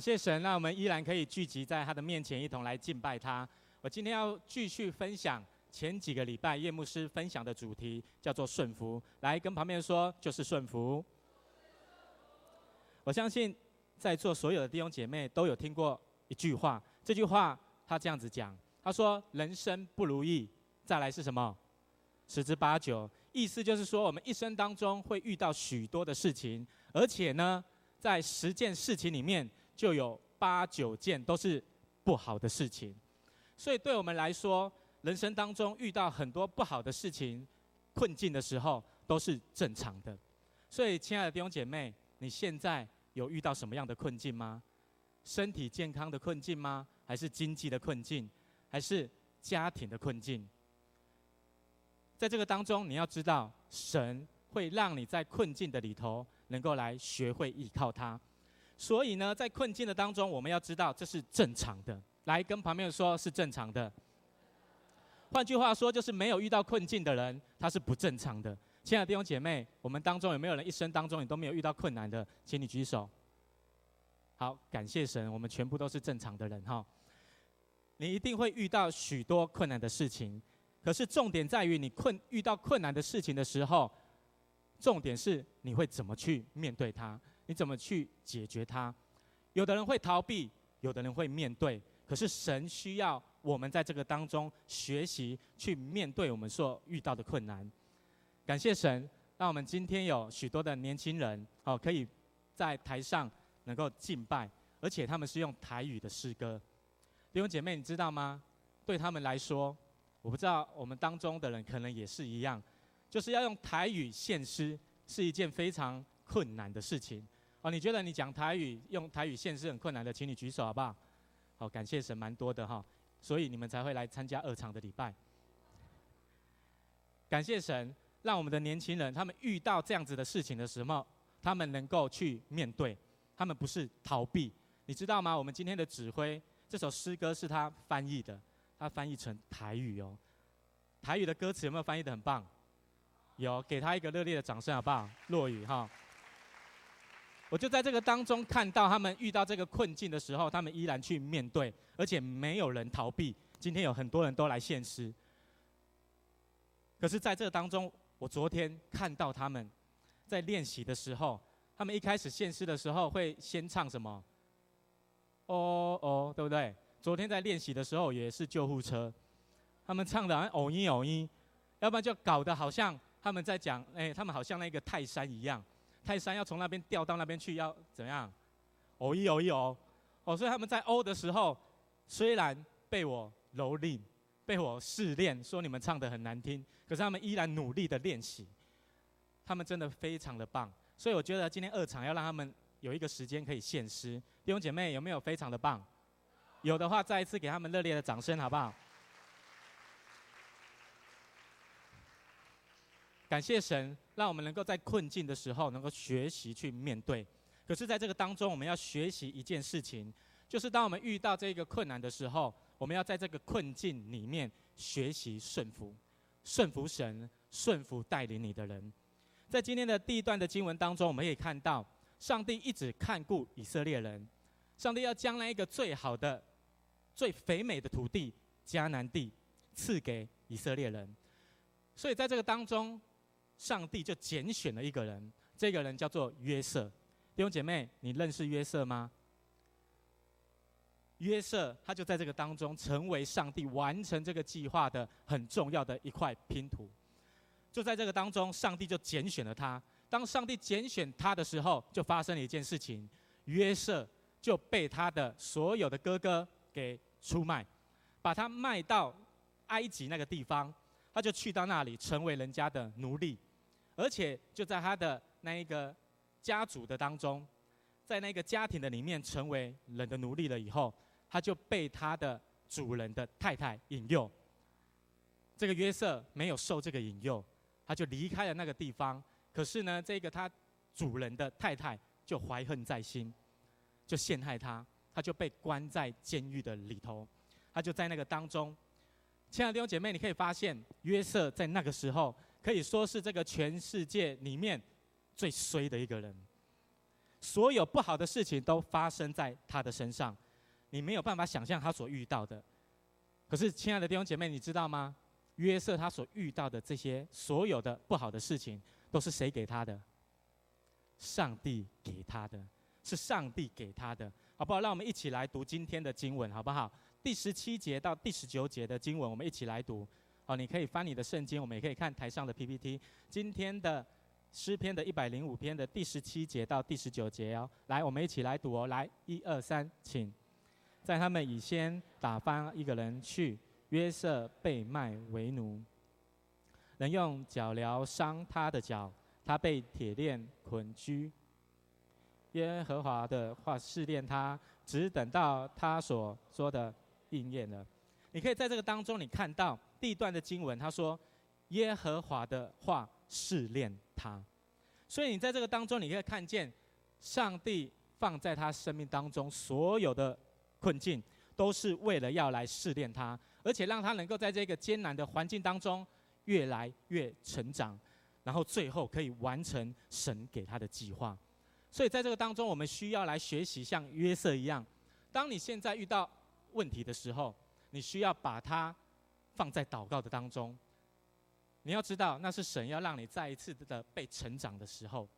谢神，让我们依然可以聚集在他的面前，一同来敬拜他。我今天要继续分享前几个礼拜叶牧师分享的主题，叫做顺服。来跟旁边说，就是顺服。我相信在座所有的弟兄姐妹都有听过一句话，这句话他这样子讲，他说：“人生不如意，再来是什么？十之八九。”意思就是说，我们一生当中会遇到许多的事情，而且呢，在十件事情里面，就有八九件都是不好的事情，所以对我们来说，人生当中遇到很多不好的事情、困境的时候，都是正常的。所以，亲爱的弟兄姐妹，你现在有遇到什么样的困境吗？身体健康的困境吗？还是经济的困境？还是家庭的困境？在这个当中，你要知道，神会让你在困境的里头，能够来学会依靠他。所以呢，在困境的当中，我们要知道这是正常的。来跟旁边说，是正常的。换句话说，就是没有遇到困境的人，他是不正常的。亲爱的弟兄姐妹，我们当中有没有人一生当中你都没有遇到困难的？请你举手。好，感谢神，我们全部都是正常的人哈。你一定会遇到许多困难的事情，可是重点在于你困遇到困难的事情的时候，重点是你会怎么去面对它。你怎么去解决它？有的人会逃避，有的人会面对。可是神需要我们在这个当中学习去面对我们所遇到的困难。感谢神，让我们今天有许多的年轻人哦，可以在台上能够敬拜，而且他们是用台语的诗歌。弟兄姐妹，你知道吗？对他们来说，我不知道我们当中的人可能也是一样，就是要用台语献诗是一件非常困难的事情。哦，你觉得你讲台语用台语献诗很困难的，请你举手好不好？好，感谢神，蛮多的哈，所以你们才会来参加二场的礼拜。感谢神，让我们的年轻人他们遇到这样子的事情的时候，他们能够去面对，他们不是逃避，你知道吗？我们今天的指挥这首诗歌是他翻译的，他翻译成台语哦。台语的歌词有没有翻译得很棒？有，给他一个热烈的掌声好不好？落雨哈。我就在这个当中看到他们遇到这个困境的时候，他们依然去面对，而且没有人逃避。今天有很多人都来献诗，可是在这当中，我昨天看到他们在练习的时候，他们一开始献诗的时候会先唱什么？哦哦，对不对？昨天在练习的时候也是救护车，他们唱的好像偶一偶一，要不然就搞得好像他们在讲，哎，他们好像那个泰山一样。泰山要从那边掉到那边去，要怎样？哦一哦一哦，哦，所以他们在哦的时候，虽然被我蹂躏，被我试炼，说你们唱的很难听，可是他们依然努力的练习，他们真的非常的棒。所以我觉得今天二场要让他们有一个时间可以献诗。弟兄姐妹有没有非常的棒？有的话，再一次给他们热烈的掌声，好不好？感谢神，让我们能够在困境的时候能够学习去面对。可是，在这个当中，我们要学习一件事情，就是当我们遇到这个困难的时候，我们要在这个困境里面学习顺服，顺服神，顺服带领你的人。在今天的第一段的经文当中，我们可以看到，上帝一直看顾以色列人，上帝要将来一个最好的、最肥美的土地迦南地赐给以色列人。所以，在这个当中，上帝就拣选了一个人，这个人叫做约瑟。弟兄姐妹，你认识约瑟吗？约瑟他就在这个当中，成为上帝完成这个计划的很重要的一块拼图。就在这个当中，上帝就拣选了他。当上帝拣选他的时候，就发生了一件事情：约瑟就被他的所有的哥哥给出卖，把他卖到埃及那个地方，他就去到那里，成为人家的奴隶。而且就在他的那一个家族的当中，在那个家庭的里面成为人的奴隶了以后，他就被他的主人的太太引诱。这个约瑟没有受这个引诱，他就离开了那个地方。可是呢，这个他主人的太太就怀恨在心，就陷害他，他就被关在监狱的里头。他就在那个当中，亲爱的弟兄姐妹，你可以发现约瑟在那个时候。可以说是这个全世界里面最衰的一个人，所有不好的事情都发生在他的身上，你没有办法想象他所遇到的。可是，亲爱的弟兄姐妹，你知道吗？约瑟他所遇到的这些所有的不好的事情，都是谁给他的？上帝给他的，是上帝给他的，好不好？让我们一起来读今天的经文，好不好？第十七节到第十九节的经文，我们一起来读。好，你可以翻你的圣经，我们也可以看台上的 PPT。今天的诗篇的一百零五篇的第十七节到第十九节哦，来，我们一起来读哦。来，一二三，请。在他们以先打发一个人去，约瑟被卖为奴。人用脚镣伤他的脚，他被铁链捆拘。耶和华的话试炼他，只等到他所说的应验了。你可以在这个当中，你看到第一段的经文，他说耶和华的话试炼他。所以你在这个当中，你可以看见上帝放在他生命当中所有的。困境都是为了要来试炼他，而且让他能够在这个艰难的环境当中越来越成长，然后最后可以完成神给他的计划。所以在这个当中，我们需要来学习像约瑟一样，当你现在遇到问题的时候，你需要把它放在祷告的当中。你要知道，那是神要让你再一次的被成长的时候，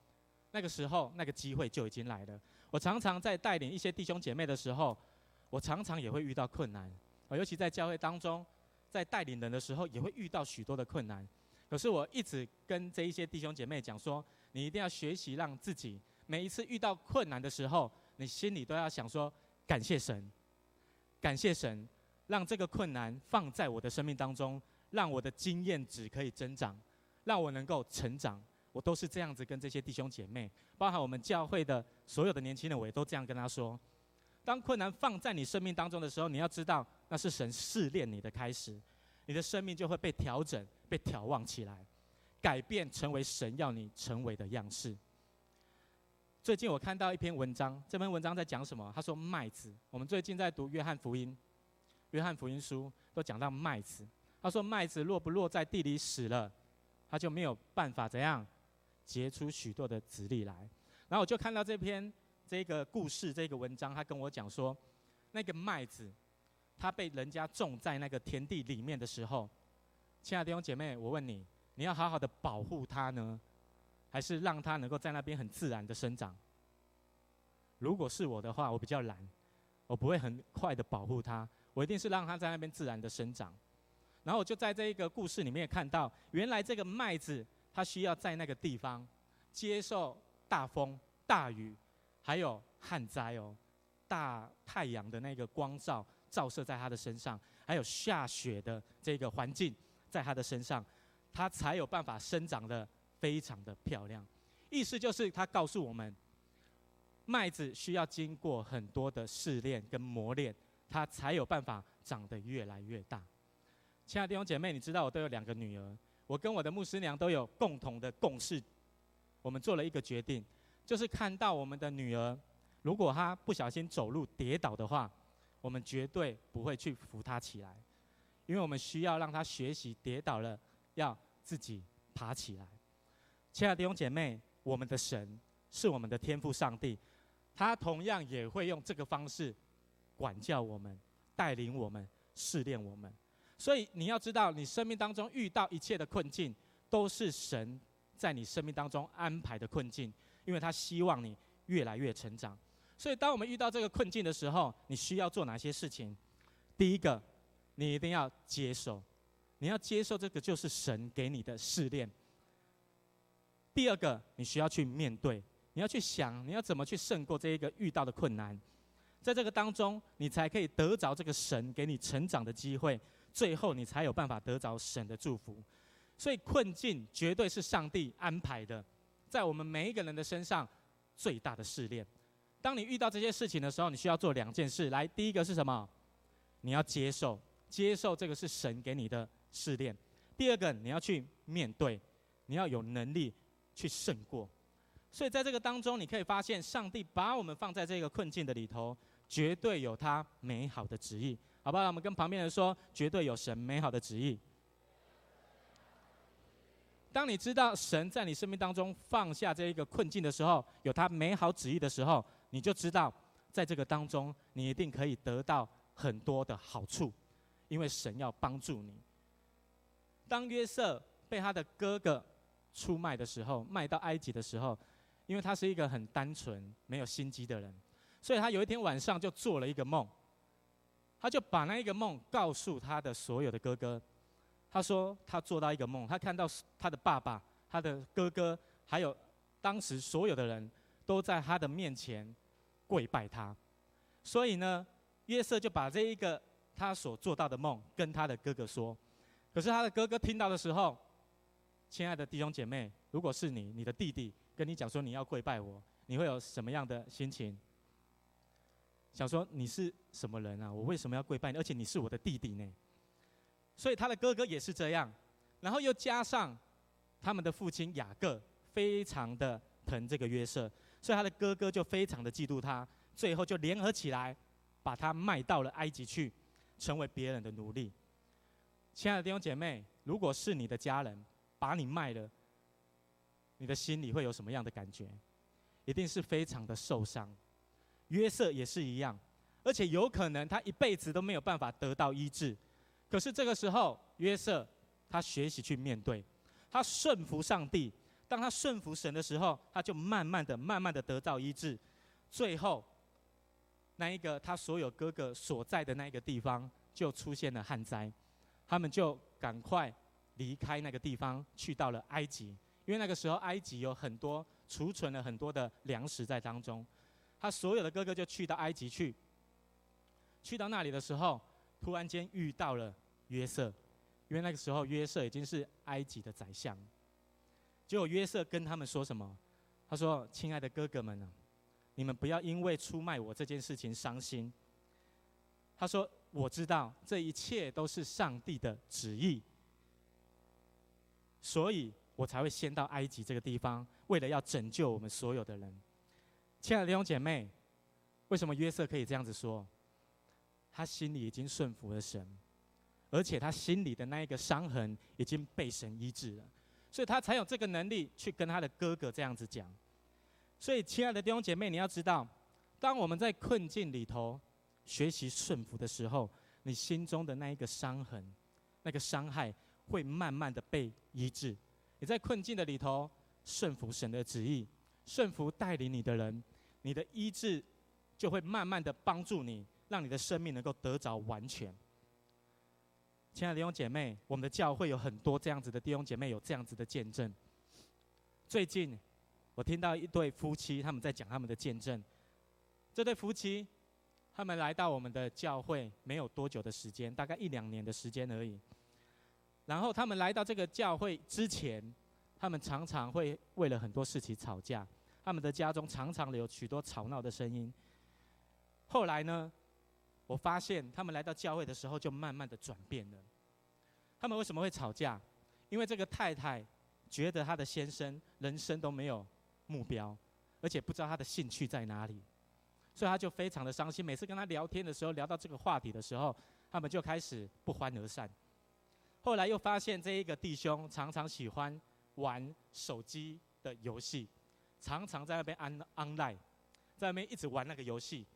那个时候那个机会就已经来了。我常常在带领一些弟兄姐妹的时候。我常常也会遇到困难，啊，尤其在教会当中，在带领人的时候，也会遇到许多的困难。可是我一直跟这一些弟兄姐妹讲说，你一定要学习让自己每一次遇到困难的时候，你心里都要想说，感谢神，感谢神，让这个困难放在我的生命当中，让我的经验值可以增长，让我能够成长。我都是这样子跟这些弟兄姐妹，包含我们教会的所有的年轻人，我也都这样跟他说。当困难放在你生命当中的时候，你要知道那是神试炼你的开始，你的生命就会被调整、被调望起来，改变成为神要你成为的样式。最近我看到一篇文章，这篇文章在讲什么？他说麦子。我们最近在读约翰福音，约翰福音书都讲到麦子。他说麦子若不落在地里死了，他就没有办法怎样结出许多的子粒来。然后我就看到这篇。这个故事，这个文章，他跟我讲说，那个麦子，他被人家种在那个田地里面的时候，亲爱的弟兄姐妹，我问你，你要好好的保护它呢，还是让它能够在那边很自然的生长？如果是我的话，我比较懒，我不会很快的保护它，我一定是让它在那边自然的生长。然后我就在这一个故事里面看到，原来这个麦子，它需要在那个地方接受大风大雨。还有旱灾哦，大太阳的那个光照照射在它的身上，还有下雪的这个环境在它的身上，它才有办法生长得非常的漂亮。意思就是它告诉我们，麦子需要经过很多的试炼跟磨练，他才有办法长得越来越大。亲爱的弟兄姐妹，你知道我都有两个女儿，我跟我的牧师娘都有共同的共识，我们做了一个决定。就是看到我们的女儿，如果她不小心走路跌倒的话，我们绝对不会去扶她起来，因为我们需要让她学习跌倒了要自己爬起来。亲爱的弟兄姐妹，我们的神是我们的天赋上帝，他同样也会用这个方式管教我们、带领我们、试炼我们。所以你要知道，你生命当中遇到一切的困境，都是神在你生命当中安排的困境。因为他希望你越来越成长，所以当我们遇到这个困境的时候，你需要做哪些事情？第一个，你一定要接受，你要接受这个就是神给你的试炼。第二个，你需要去面对，你要去想，你要怎么去胜过这一个遇到的困难，在这个当中，你才可以得着这个神给你成长的机会，最后你才有办法得着神的祝福。所以困境绝对是上帝安排的。在我们每一个人的身上，最大的试炼。当你遇到这些事情的时候，你需要做两件事。来，第一个是什么？你要接受，接受这个是神给你的试炼。第二个，你要去面对，你要有能力去胜过。所以在这个当中，你可以发现，上帝把我们放在这个困境的里头，绝对有他美好的旨意，好不好？我们跟旁边人说，绝对有神美好的旨意。当你知道神在你生命当中放下这一个困境的时候，有他美好旨意的时候，你就知道，在这个当中，你一定可以得到很多的好处，因为神要帮助你。当约瑟被他的哥哥出卖的时候，卖到埃及的时候，因为他是一个很单纯、没有心机的人，所以他有一天晚上就做了一个梦，他就把那一个梦告诉他的所有的哥哥。他说他做到一个梦，他看到他的爸爸、他的哥哥，还有当时所有的人都在他的面前跪拜他，所以呢，约瑟就把这一个他所做到的梦跟他的哥哥说。可是他的哥哥听到的时候，亲爱的弟兄姐妹，如果是你，你的弟弟跟你讲说你要跪拜我，你会有什么样的心情？想说你是什么人啊？我为什么要跪拜你？而且你是我的弟弟呢？所以他的哥哥也是这样，然后又加上他们的父亲雅各非常的疼这个约瑟，所以他的哥哥就非常的嫉妒他，最后就联合起来把他卖到了埃及去，成为别人的奴隶。亲爱的弟兄姐妹，如果是你的家人把你卖了，你的心里会有什么样的感觉？一定是非常的受伤。约瑟也是一样，而且有可能他一辈子都没有办法得到医治。可是这个时候，约瑟他学习去面对，他顺服上帝。当他顺服神的时候，他就慢慢的、慢慢的得到医治。最后，那一个他所有哥哥所在的那一个地方，就出现了旱灾，他们就赶快离开那个地方，去到了埃及。因为那个时候埃及有很多储存了很多的粮食在当中，他所有的哥哥就去到埃及去。去到那里的时候，突然间遇到了。约瑟，因为那个时候约瑟已经是埃及的宰相。结果约瑟跟他们说什么？他说：“亲爱的哥哥们啊，你们不要因为出卖我这件事情伤心。”他说：“我知道这一切都是上帝的旨意，所以我才会先到埃及这个地方，为了要拯救我们所有的人。”亲爱的弟兄姐妹，为什么约瑟可以这样子说？他心里已经顺服了神。而且他心里的那一个伤痕已经被神医治了，所以他才有这个能力去跟他的哥哥这样子讲。所以，亲爱的弟兄姐妹，你要知道，当我们在困境里头学习顺服的时候，你心中的那一个伤痕、那个伤害会慢慢的被医治。你在困境的里头顺服神的旨意，顺服带领你的人，你的医治就会慢慢的帮助你，让你的生命能够得着完全。亲爱的弟兄姐妹，我们的教会有很多这样子的弟兄姐妹，有这样子的见证。最近，我听到一对夫妻他们在讲他们的见证。这对夫妻，他们来到我们的教会没有多久的时间，大概一两年的时间而已。然后他们来到这个教会之前，他们常常会为了很多事情吵架，他们的家中常常有许多吵闹的声音。后来呢，我发现他们来到教会的时候，就慢慢的转变了。他们为什么会吵架？因为这个太太觉得她的先生人生都没有目标，而且不知道他的兴趣在哪里，所以他就非常的伤心。每次跟他聊天的时候，聊到这个话题的时候，他们就开始不欢而散。后来又发现这一个弟兄常常喜欢玩手机的游戏，常常在那边安 online，在那边一直玩那个游戏。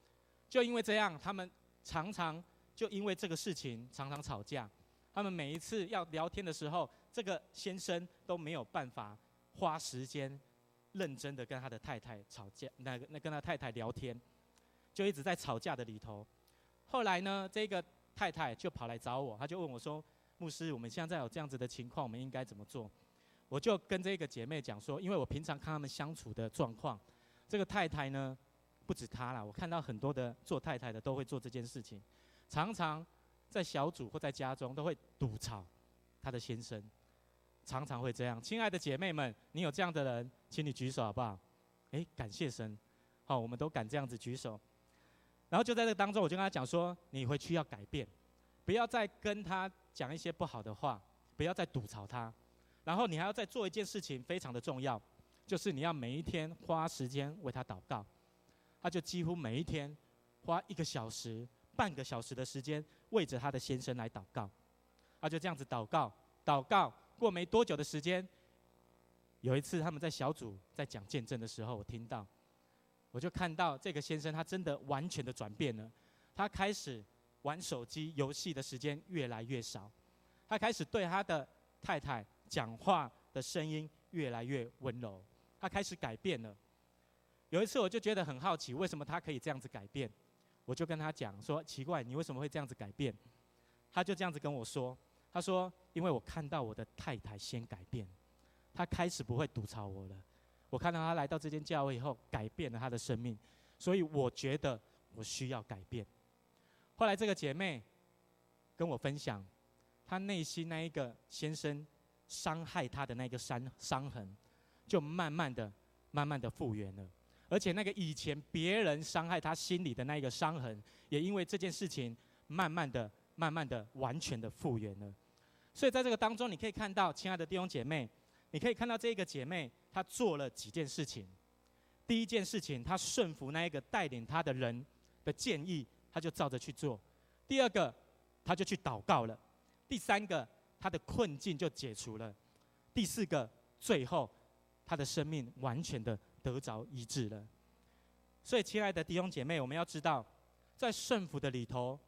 就因为这样，他们。常常就因为这个事情常常吵架，他们每一次要聊天的时候，这个先生都没有办法花时间认真的跟他的太太吵架，那个那跟他太太聊天，就一直在吵架的里头。后来呢，这个太太就跑来找我，他就问我说：“牧师，我们现在有这样子的情况，我们应该怎么做？”我就跟这个姐妹讲说，因为我平常看他们相处的状况，这个太太呢。不止她啦，我看到很多的做太太的都会做这件事情，常常在小组或在家中都会吐槽他的先生，常常会这样。亲爱的姐妹们，你有这样的人，请你举手好不好？诶，感谢神，好，我们都敢这样子举手。然后就在这当中，我就跟他讲说，你回去要改变，不要再跟他讲一些不好的话，不要再吐槽他。然后你还要再做一件事情，非常的重要，就是你要每一天花时间为他祷告。他就几乎每一天花一个小时、半个小时的时间为着他的先生来祷告。他就这样子祷告，祷告过没多久的时间，有一次他们在小组在讲见证的时候，我听到，我就看到这个先生他真的完全的转变了，他开始玩手机游戏的时间越来越少，他开始对他的太太讲话的声音越来越温柔，他开始改变了。有一次我就觉得很好奇，为什么他可以这样子改变？我就跟他讲说：“奇怪，你为什么会这样子改变？”他就这样子跟我说：“他说，因为我看到我的太太先改变，他开始不会吐槽我了。我看到他来到这间教会以后，改变了他的生命，所以我觉得我需要改变。”后来这个姐妹跟我分享，她内心那一个先生伤害她的那个伤伤痕，就慢慢的、慢慢的复原了。而且那个以前别人伤害他心里的那个伤痕，也因为这件事情，慢慢的、慢慢的、完全的复原了。所以在这个当中，你可以看到，亲爱的弟兄姐妹，你可以看到这个姐妹她做了几件事情。第一件事情，她顺服那一个带领她的人的建议，她就照着去做。第二个，她就去祷告了。第三个，他的困境就解除了。第四个，最后，他的生命完全的。得着医治了，所以亲爱的弟兄姐妹，我们要知道，在顺服的里头，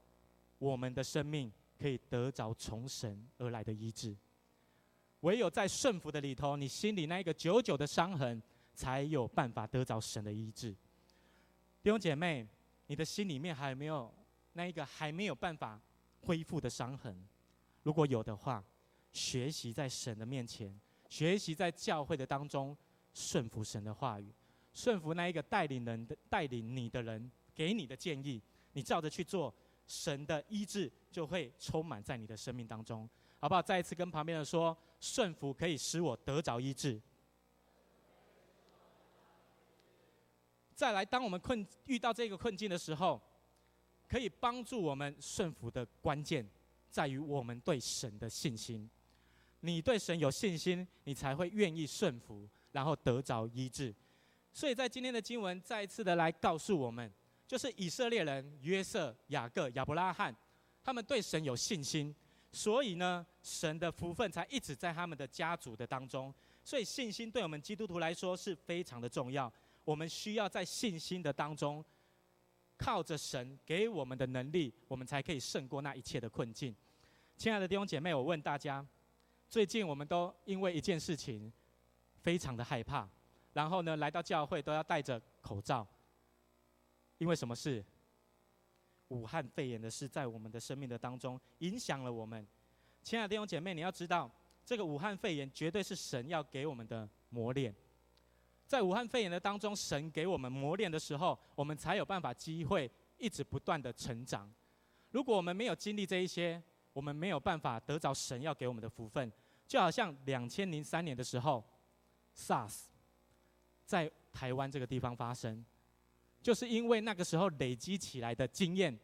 我们的生命可以得着从神而来的医治。唯有在顺服的里头，你心里那一个久久的伤痕，才有办法得着神的医治。弟兄姐妹，你的心里面还有没有那一个还没有办法恢复的伤痕？如果有的话，学习在神的面前，学习在教会的当中。顺服神的话语，顺服那一个带领人的带领你的人给你的建议，你照着去做，神的医治就会充满在你的生命当中，好不好？再一次跟旁边人说，顺服可以使我得着医治。再来，当我们困遇到这个困境的时候，可以帮助我们顺服的关键，在于我们对神的信心。你对神有信心，你才会愿意顺服。然后得着医治，所以在今天的经文再一次的来告诉我们，就是以色列人约瑟、雅各、亚伯拉罕，他们对神有信心，所以呢，神的福分才一直在他们的家族的当中。所以信心对我们基督徒来说是非常的重要。我们需要在信心的当中，靠着神给我们的能力，我们才可以胜过那一切的困境。亲爱的弟兄姐妹，我问大家，最近我们都因为一件事情。非常的害怕，然后呢，来到教会都要戴着口罩，因为什么事？武汉肺炎的事在我们的生命的当中影响了我们。亲爱的弟兄姐妹，你要知道，这个武汉肺炎绝对是神要给我们的磨练。在武汉肺炎的当中，神给我们磨练的时候，我们才有办法机会一直不断的成长。如果我们没有经历这一些，我们没有办法得着神要给我们的福分。就好像两千零三年的时候。SARS 在台湾这个地方发生，就是因为那个时候累积起来的经验，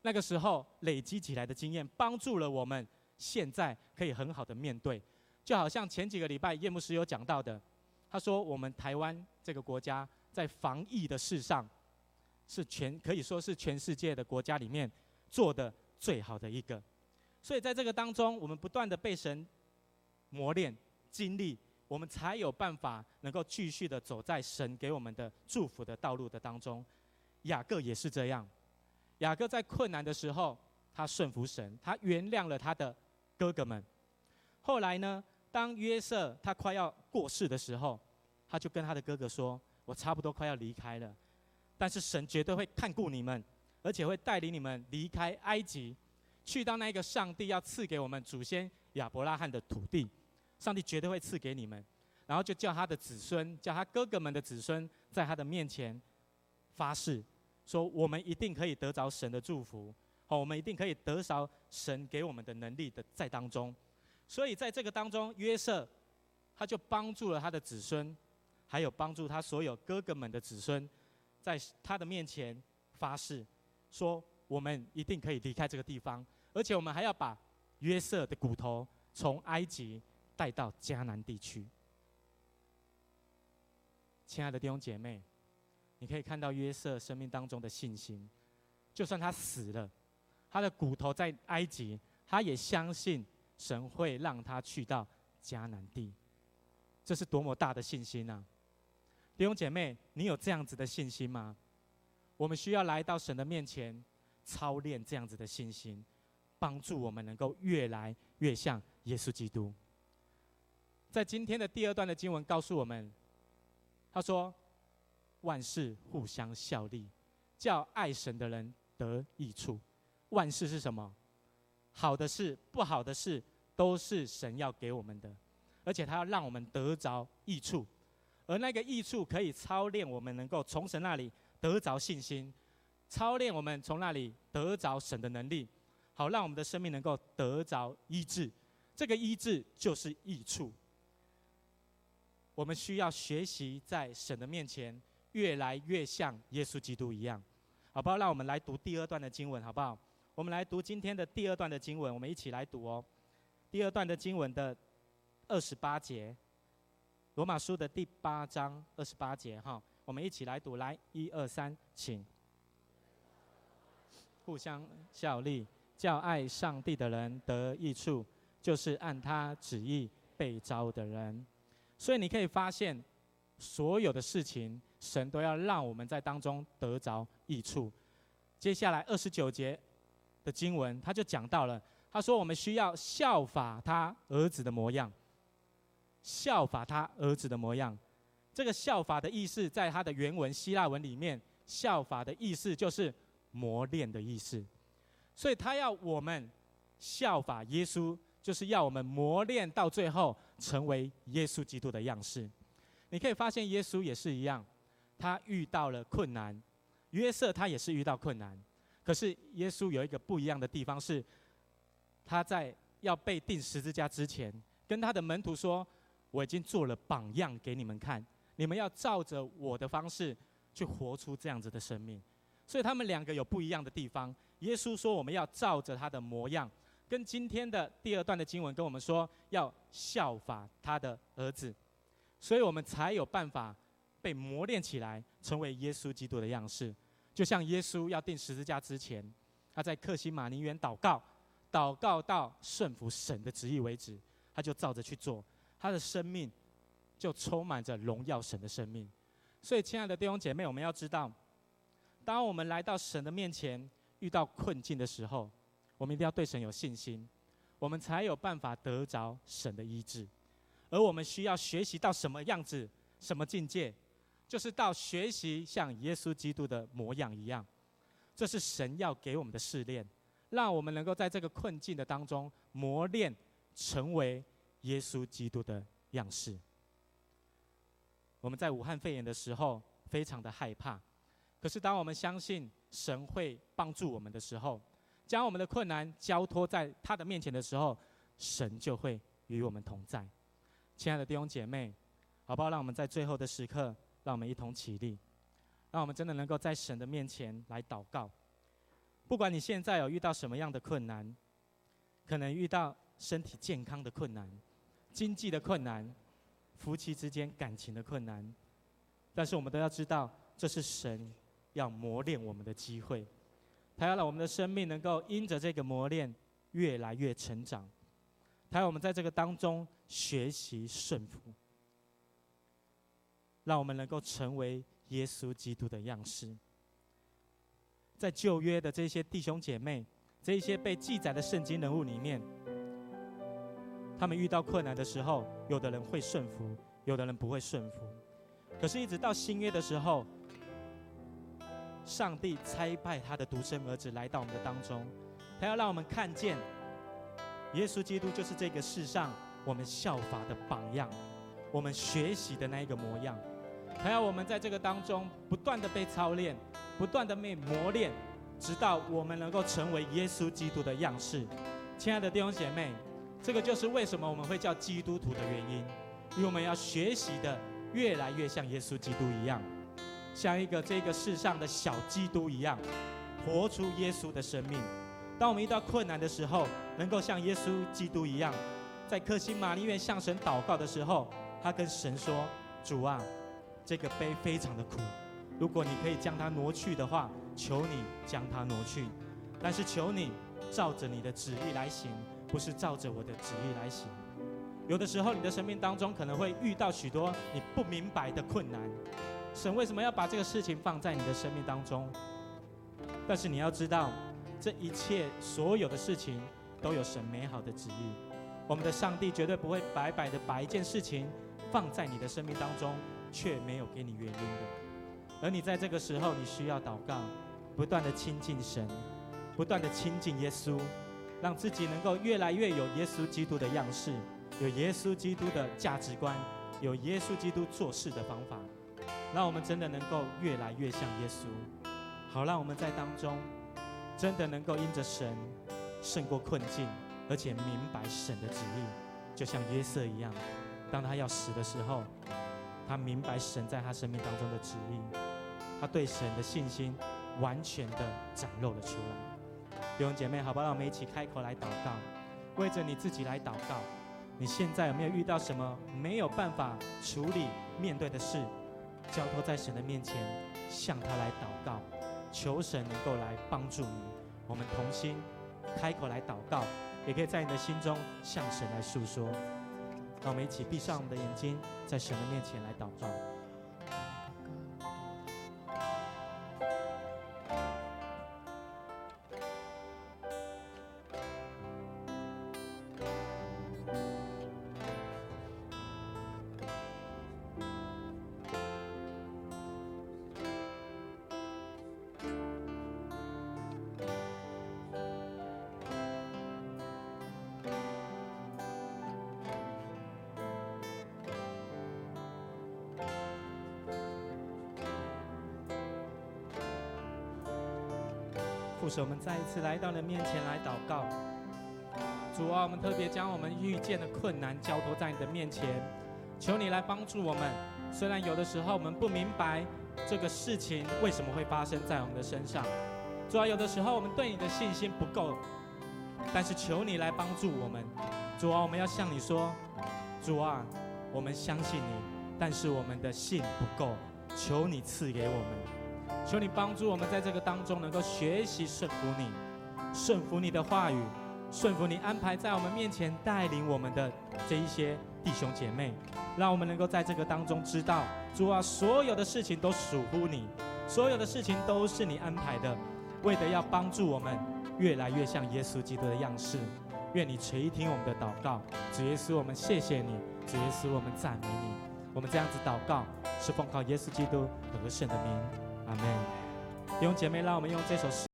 那个时候累积起来的经验帮助了我们，现在可以很好的面对。就好像前几个礼拜叶牧师有讲到的，他说我们台湾这个国家在防疫的事上，是全可以说是全世界的国家里面做的最好的一个。所以在这个当中，我们不断的被神磨练、经历。我们才有办法能够继续的走在神给我们的祝福的道路的当中。雅各也是这样，雅各在困难的时候，他顺服神，他原谅了他的哥哥们。后来呢，当约瑟他快要过世的时候，他就跟他的哥哥说：“我差不多快要离开了，但是神绝对会看顾你们，而且会带领你们离开埃及，去到那个上帝要赐给我们祖先亚伯拉罕的土地。”上帝绝对会赐给你们，然后就叫他的子孙，叫他哥哥们的子孙，在他的面前发誓，说我们一定可以得着神的祝福，好，我们一定可以得着神给我们的能力的在当中。所以在这个当中，约瑟他就帮助了他的子孙，还有帮助他所有哥哥们的子孙，在他的面前发誓，说我们一定可以离开这个地方，而且我们还要把约瑟的骨头从埃及。带到迦南地区，亲爱的弟兄姐妹，你可以看到约瑟生命当中的信心，就算他死了，他的骨头在埃及，他也相信神会让他去到迦南地。这是多么大的信心啊！弟兄姐妹，你有这样子的信心吗？我们需要来到神的面前，操练这样子的信心，帮助我们能够越来越像耶稣基督。在今天的第二段的经文告诉我们，他说：“万事互相效力，叫爱神的人得益处。”万事是什么？好的事、不好的事，都是神要给我们的，而且他要让我们得着益处，而那个益处可以操练我们，能够从神那里得着信心，操练我们从那里得着神的能力，好让我们的生命能够得着医治。这个医治就是益处。我们需要学习在神的面前越来越像耶稣基督一样，好不好？让我们来读第二段的经文，好不好？我们来读今天的第二段的经文，我们一起来读哦。第二段的经文的二十八节，罗马书的第八章二十八节哈，我们一起来读，来一二三，请。互相效力，叫爱上帝的人得益处，就是按他旨意被招的人。所以你可以发现，所有的事情，神都要让我们在当中得着益处。接下来二十九节。的经文，他就讲到了，他说我们需要效法他儿子的模样，效法他儿子的模样。这个效法的意思，在他的原文希腊文里面，效法的意思就是磨练的意思。所以他要我们效法耶稣，就是要我们磨练到最后成为耶稣基督的样式。你可以发现耶稣也是一样，他遇到了困难，约瑟他也是遇到困难。可是耶稣有一个不一样的地方是，他在要被钉十字架之前，跟他的门徒说：“我已经做了榜样给你们看，你们要照着我的方式去活出这样子的生命。”所以他们两个有不一样的地方。耶稣说：“我们要照着他的模样。”跟今天的第二段的经文跟我们说，要效法他的儿子，所以我们才有办法被磨练起来，成为耶稣基督的样式。就像耶稣要钉十字架之前，他在克西马尼园祷告，祷告到顺服神的旨意为止，他就照着去做，他的生命就充满着荣耀神的生命。所以，亲爱的弟兄姐妹，我们要知道，当我们来到神的面前，遇到困境的时候，我们一定要对神有信心，我们才有办法得着神的医治。而我们需要学习到什么样子、什么境界？就是到学习像耶稣基督的模样一样，这是神要给我们的试炼，让我们能够在这个困境的当中磨练，成为耶稣基督的样式。我们在武汉肺炎的时候非常的害怕，可是当我们相信神会帮助我们的时候，将我们的困难交托在他的面前的时候，神就会与我们同在。亲爱的弟兄姐妹，好不好？让我们在最后的时刻。让我们一同起立，让我们真的能够在神的面前来祷告。不管你现在有遇到什么样的困难，可能遇到身体健康的困难、经济的困难、夫妻之间感情的困难，但是我们都要知道，这是神要磨练我们的机会。他要让我们的生命能够因着这个磨练越来越成长。他要我们在这个当中学习顺服。让我们能够成为耶稣基督的样式。在旧约的这些弟兄姐妹，这一些被记载的圣经人物里面，他们遇到困难的时候，有的人会顺服，有的人不会顺服。可是，一直到新约的时候，上帝差派他的独生儿子来到我们的当中，他要让我们看见，耶稣基督就是这个世上我们效法的榜样，我们学习的那一个模样。还要我们在这个当中不断的被操练，不断的被磨练，直到我们能够成为耶稣基督的样式。亲爱的弟兄姐妹，这个就是为什么我们会叫基督徒的原因，因为我们要学习的越来越像耶稣基督一样，像一个这个世上的小基督一样，活出耶稣的生命。当我们遇到困难的时候，能够像耶稣基督一样，在克西玛丽院向神祷告的时候，他跟神说：“主啊。”这个杯非常的苦，如果你可以将它挪去的话，求你将它挪去。但是求你照着你的旨意来行，不是照着我的旨意来行。有的时候，你的生命当中可能会遇到许多你不明白的困难。神为什么要把这个事情放在你的生命当中？但是你要知道，这一切所有的事情都有神美好的旨意。我们的上帝绝对不会白白的把一件事情放在你的生命当中，却没有给你原因的。而你在这个时候，你需要祷告，不断的亲近神，不断的亲近耶稣，让自己能够越来越有耶稣基督的样式。有耶稣基督的价值观，有耶稣基督做事的方法，让我们真的能够越来越像耶稣。好，让我们在当中真的能够因着神胜过困境，而且明白神的旨意，就像约瑟一样，当他要死的时候，他明白神在他生命当中的旨意，他对神的信心完全的展露了出来。弟兄姐妹，好不好？让我们一起开口来祷告，为着你自己来祷告。你现在有没有遇到什么没有办法处理、面对的事？交托在神的面前，向他来祷告，求神能够来帮助你。我们同心开口来祷告，也可以在你的心中向神来诉说。让我们一起闭上我们的眼睛，在神的面前来祷告。我们再一次来到你的面前来祷告。主啊，我们特别将我们遇见的困难交托在你的面前，求你来帮助我们。虽然有的时候我们不明白这个事情为什么会发生在我们的身上，主啊，有的时候我们对你的信心不够，但是求你来帮助我们。主啊，我们要向你说，主啊，我们相信你，但是我们的信不够，求你赐给我们。求你帮助我们在这个当中能够学习顺服你，顺服你的话语，顺服你安排在我们面前带领我们的这一些弟兄姐妹，让我们能够在这个当中知道，主啊，所有的事情都属乎你，所有的事情都是你安排的，为的要帮助我们越来越像耶稣基督的样式。愿你垂听我们的祷告，主耶稣，我们谢谢你，主耶稣，我们赞美你。我们这样子祷告，是奉靠耶稣基督得胜的名。阿门。弟兄姐妹，让我们用这首诗。